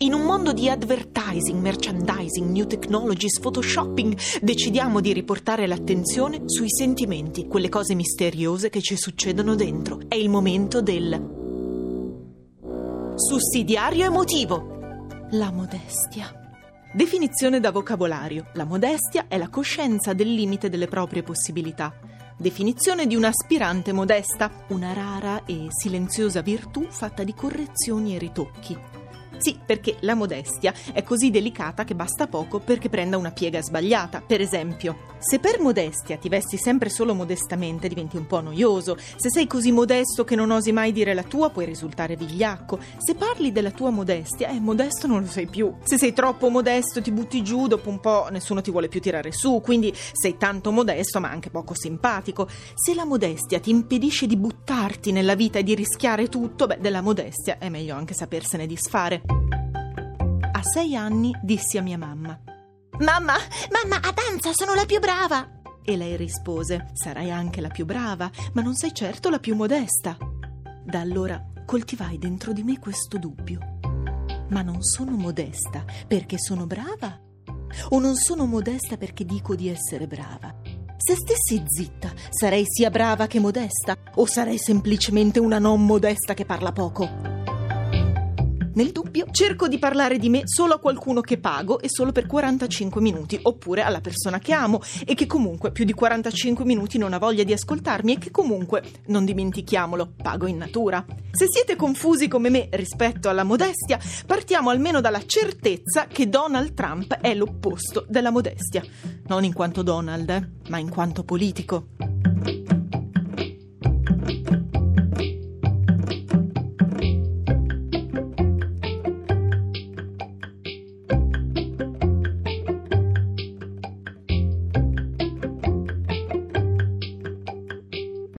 In un mondo di advertising, merchandising, new technologies, photoshopping, decidiamo di riportare l'attenzione sui sentimenti, quelle cose misteriose che ci succedono dentro. È il momento del sussidiario emotivo. La modestia. Definizione da vocabolario. La modestia è la coscienza del limite delle proprie possibilità. Definizione di un'aspirante modesta, una rara e silenziosa virtù fatta di correzioni e ritocchi. Sì, perché la modestia è così delicata che basta poco perché prenda una piega sbagliata. Per esempio, se per modestia ti vesti sempre solo modestamente diventi un po' noioso. Se sei così modesto che non osi mai dire la tua puoi risultare vigliacco. Se parli della tua modestia, eh, modesto non lo sei più. Se sei troppo modesto ti butti giù, dopo un po' nessuno ti vuole più tirare su, quindi sei tanto modesto ma anche poco simpatico. Se la modestia ti impedisce di buttarti nella vita e di rischiare tutto, beh, della modestia è meglio anche sapersene disfare. A sei anni dissi a mia mamma: Mamma, mamma, a danza sono la più brava! E lei rispose: Sarai anche la più brava, ma non sei certo la più modesta. Da allora coltivai dentro di me questo dubbio. Ma non sono modesta perché sono brava? O non sono modesta perché dico di essere brava? Se stessi zitta, sarei sia brava che modesta? O sarei semplicemente una non modesta che parla poco? Nel dubbio, cerco di parlare di me solo a qualcuno che pago e solo per 45 minuti, oppure alla persona che amo e che comunque più di 45 minuti non ha voglia di ascoltarmi e che comunque, non dimentichiamolo, pago in natura. Se siete confusi come me rispetto alla modestia, partiamo almeno dalla certezza che Donald Trump è l'opposto della modestia. Non in quanto Donald, eh, ma in quanto politico.